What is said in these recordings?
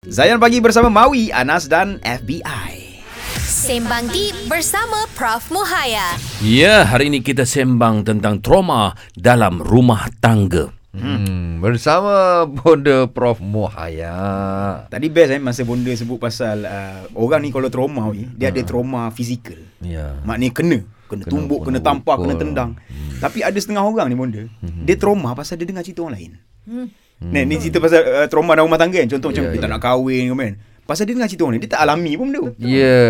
Zayan Pagi bersama Maui, Anas dan FBI. Sembang Deep bersama Prof. Muhaya. Ya, hari ini kita sembang tentang trauma dalam rumah tangga. Hmm, bersama Bonda Prof Mohaya. Tadi best eh masa Bonda sebut pasal uh, orang ni kalau trauma ni, dia ada trauma fizikal. Ya. Maknanya kena, kena, Kena tumbuk, kena pukul. tampar, kena tendang. Tapi ada setengah orang ni Bonda, dia trauma pasal dia dengar cerita orang lain. Hmm. Ni, ni cerita pasal uh, trauma dalam rumah tangga kan. Contoh macam Ya, dia tak ya. nak kahwin ke kan. Pasal dia dengar cerita orang ni, dia tak alami pun benda. tu. Ya,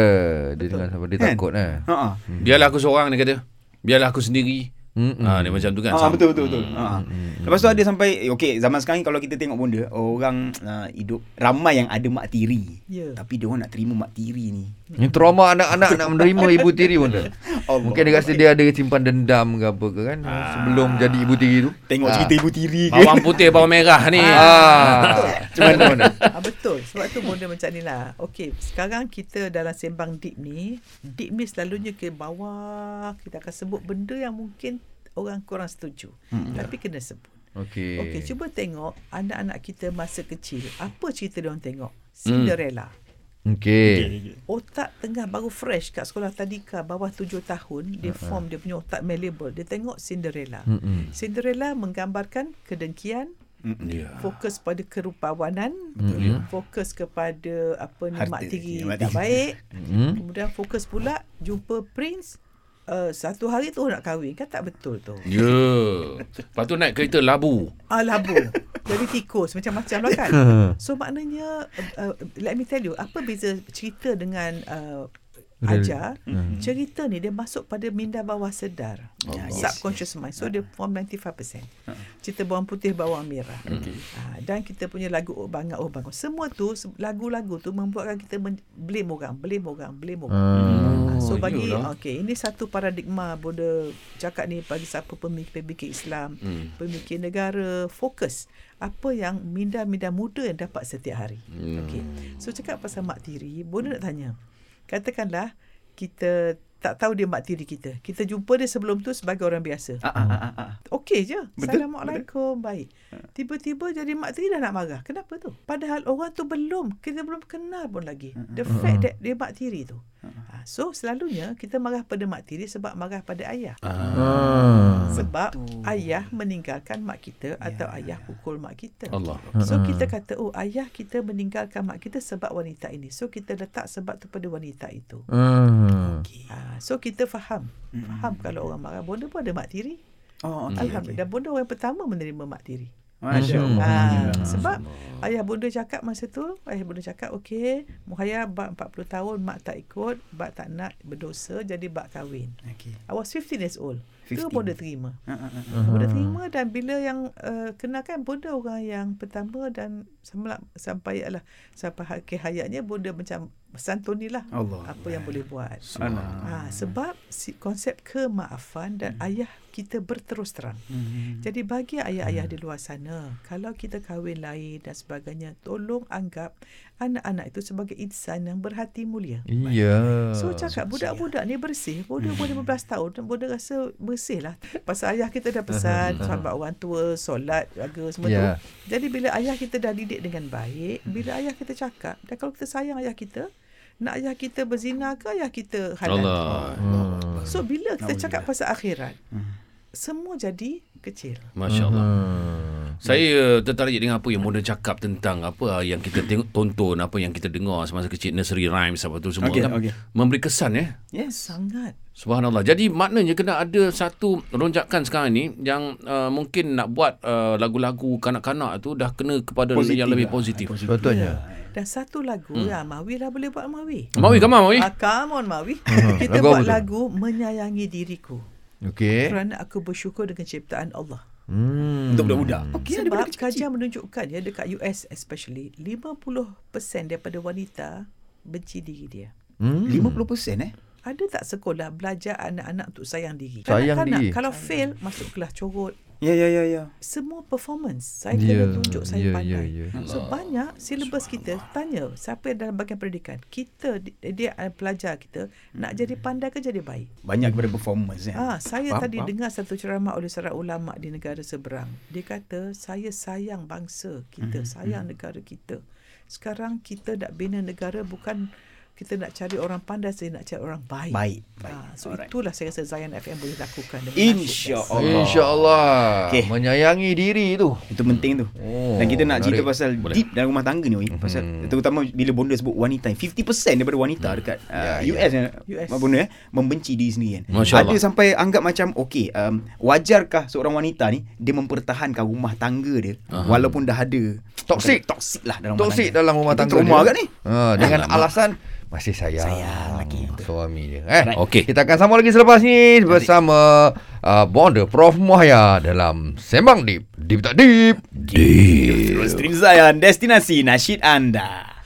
dia dengar sampai dia Kan? takut eh. Ha ah. Biarlah aku seorang dia kata. Biarlah aku sendiri. Mm-mm. Ha, dia macam tu kan. Ah Sam- betul betul betul. Ha. Lepas tu ada sampai okey zaman sekarang ni kalau kita tengok bonda orang uh, hidup ramai yang ada mak tiri. Ya. Tapi dia orang nak terima mak tiri ni. Ini trauma anak-anak nak menerima ibu tiri Bonda. Allah. Mungkin dia rasa dia ada simpan dendam ke apa ke kan sebelum jadi ibu tiri tu. Tengok Ah. cerita ibu tiri ke. Bawang putih, bawang merah ni. Ah. Macam mana Bonda? ah, betul. Sebab tu bonda macam ni lah. Okey, sekarang kita dalam sembang deep ni, deep ni selalunya ke bawah, kita akan sebut benda yang mungkin orang kurang setuju. Hmm. Tapi kena sebut. Okey. Okey, cuba tengok anak-anak kita masa kecil. Apa cerita dia orang tengok? Cinderella. Okey. Otak tengah baru fresh kat sekolah tadika bawah tujuh tahun, dia form dia punya otak malleable. Dia tengok Cinderella. Mm-mm. Cinderella menggambarkan kedengkian, Ya. fokus pada kerupawanan, Betul. fokus kepada apa ni Harta. mak tiri tak baik. Hmm. Kemudian fokus pula jumpa prince uh, satu hari tu nak kahwin kan tak betul tu. Ya. Lepas tu naik kereta labu. Ah labu. Jadi tikus macam-macam lah kan. So maknanya uh, uh, let me tell you apa beza cerita dengan uh, ajar. Hmm. cerita ni dia masuk pada minda bawah sedar. Allah. subconscious mind. So dia form 95% cerita bawang putih bawang merah. Okey. ha, dan kita punya lagu oh bangat oh bangun. Semua tu lagu-lagu tu membuatkan kita men- blame orang blame orang blame orang. Hmm. Ha, so Oh, bagi okey ini satu paradigma Bonda cakap ni bagi siapa pemikir-pemikir Islam Hmm. pemikir negara. Fokus apa yang minda-minda muda yang dapat setiap hari. Hmm. okey so cakap pasal mak tiri Bonda nak tanya katakanlah kita tak tahu dia mak tiri kita kita jumpa dia sebelum tu sebagai orang biasa Ah, ah, ah, ah, ah. Okey je. Betul, Assalamualaikum. Baik. Tiba-tiba jadi mak tiri dah nak marah. Kenapa tu? Padahal orang tu belum. Kita belum kenal pun lagi. The fact that dia mak tiri tu. Ha, so selalunya kita marah pada mak tiri sebab marah pada ayah. Ah. Sebab ayah meninggalkan mak kita atau ayah pukul mak kita. Allah. So kita kata oh ayah kita meninggalkan mak kita sebab wanita ini. So kita letak sebab tu pada wanita itu. Hmm. Ha, so kita faham. Faham kalau orang marah. Bonda pun ada mak tiri. Oh, okey. Alhamdulillah. Dan bonda orang pertama menerima mak tiri. Masya-Allah. Ha, sebab ayah bonda cakap masa tu, ayah bonda cakap, okey, Muhaya bak 40 tahun, mak tak ikut, bak tak nak berdosa, jadi bak kahwin. Okey. I was 15 years old. Tu 15. bonda terima. Ah, ah, ah. Hmm. Bonda terima dan bila yang uh, kenakan bonda orang yang pertama dan sampai sampai alah sampai akhir hayatnya bonda macam santunilah Allah. apa yang boleh buat. Ha, sebab si, konsep kemaafan dan ayah kita berterus terang. Hmm. Jadi bagi ayah-ayah di luar sana, kalau kita kahwin lain dan sebagainya, tolong anggap anak-anak itu sebagai insan yang berhati mulia. Iya. So cakap budak-budak ni bersih, budak umur 15 tahun, budak rasa bersih lah. Pasal ayah kita dah pesan, sahabat orang tua, solat, jaga semua Ya. tu. Jadi bila ayah kita dah didik dengan baik, bila ayah kita cakap, dan kalau kita sayang ayah kita, nak ayah kita berzina ke ayah kita halal? Allah. Hmm. So bila kita cakap pasal akhirat, semua jadi kecil. Masya Allah. Hmm. Saya tertarik dengan apa yang Bonda cakap tentang apa yang kita tengok tonton, apa yang kita dengar semasa kecil nursery rhymes apa tu semua Okey, kan okey. memberi kesan ya. Yes. Sangat. Subhanallah. Jadi maknanya kena ada satu lonjakan sekarang ni yang uh, mungkin nak buat uh, lagu-lagu kanak-kanak tu dah kena kepada Positif yang lebih lah. positif. Sepatutnya. Dan satu lagu hmm. ya Mawi lah boleh buat Mawi. Mawi come on, Mawi. Ah, come on Mawi. Hmm, Kita lagu buat lagu menyayangi diriku. Okey. Kerana aku bersyukur dengan ciptaan Allah. Hmm. Untuk budak-budak. Okey, ada Sebab kecil-kecil. kajian menunjukkan ya dekat US especially 50% daripada wanita benci diri dia. Hmm. 50% eh. Ada tak sekolah belajar anak-anak untuk sayang diri? Sayang Kanak-kanak diri. kalau fail masuk kelas corot. Ya ya ya ya. Semua performance. Saya Ya, kena tunjuk saya ya, pandai. ya, ya. So banyak silibus kita tanya siapa yang dalam bahagian pendidikan. Kita di- dia uh, pelajar kita nak jadi pandai ke jadi baik. Banyak kepada performance ya. Ah, saya Faham, tadi faham. dengar satu ceramah oleh seorang ulama di negara seberang. Dia kata saya sayang bangsa kita, sayang negara kita. sekarang kita nak bina negara bukan kita nak cari orang pandai, saya nak cari orang baik. Baik, baik. Ah, so Alright. itulah saya rasa Zayan FM boleh lakukan. dengan Insya nasib best. Allah. InsyaAllah. Okey. Menyayangi diri tu. Itu penting tu. Oh, Dan kita nak cerita menarik. pasal Boleh. deep dalam rumah tangga ni Oi. Pasal terutama bila bonda sebut wanita 50% daripada wanita dekat uh, Ya, ya. US, US. US. bonda eh membenci diri sendiri kan. Masya Ada Allah. sampai anggap macam okey um, wajarkah seorang wanita ni dia mempertahankan rumah tangga dia Aha. walaupun dah ada Toxic. toksik lah dalam rumah Toksik tangga. dalam rumah tangga trauma dia. agak ni. Ha, dengan Alamak. alasan masih sayang. Sayang lagi. Suami dia. Eh? Right. Okey. Kita akan sambung lagi selepas ni bersama uh, Bonda Prof Muhaya dalam Sembang Deep. Deep tak deep. Terus Stream Zayan destinasi nasyid anda.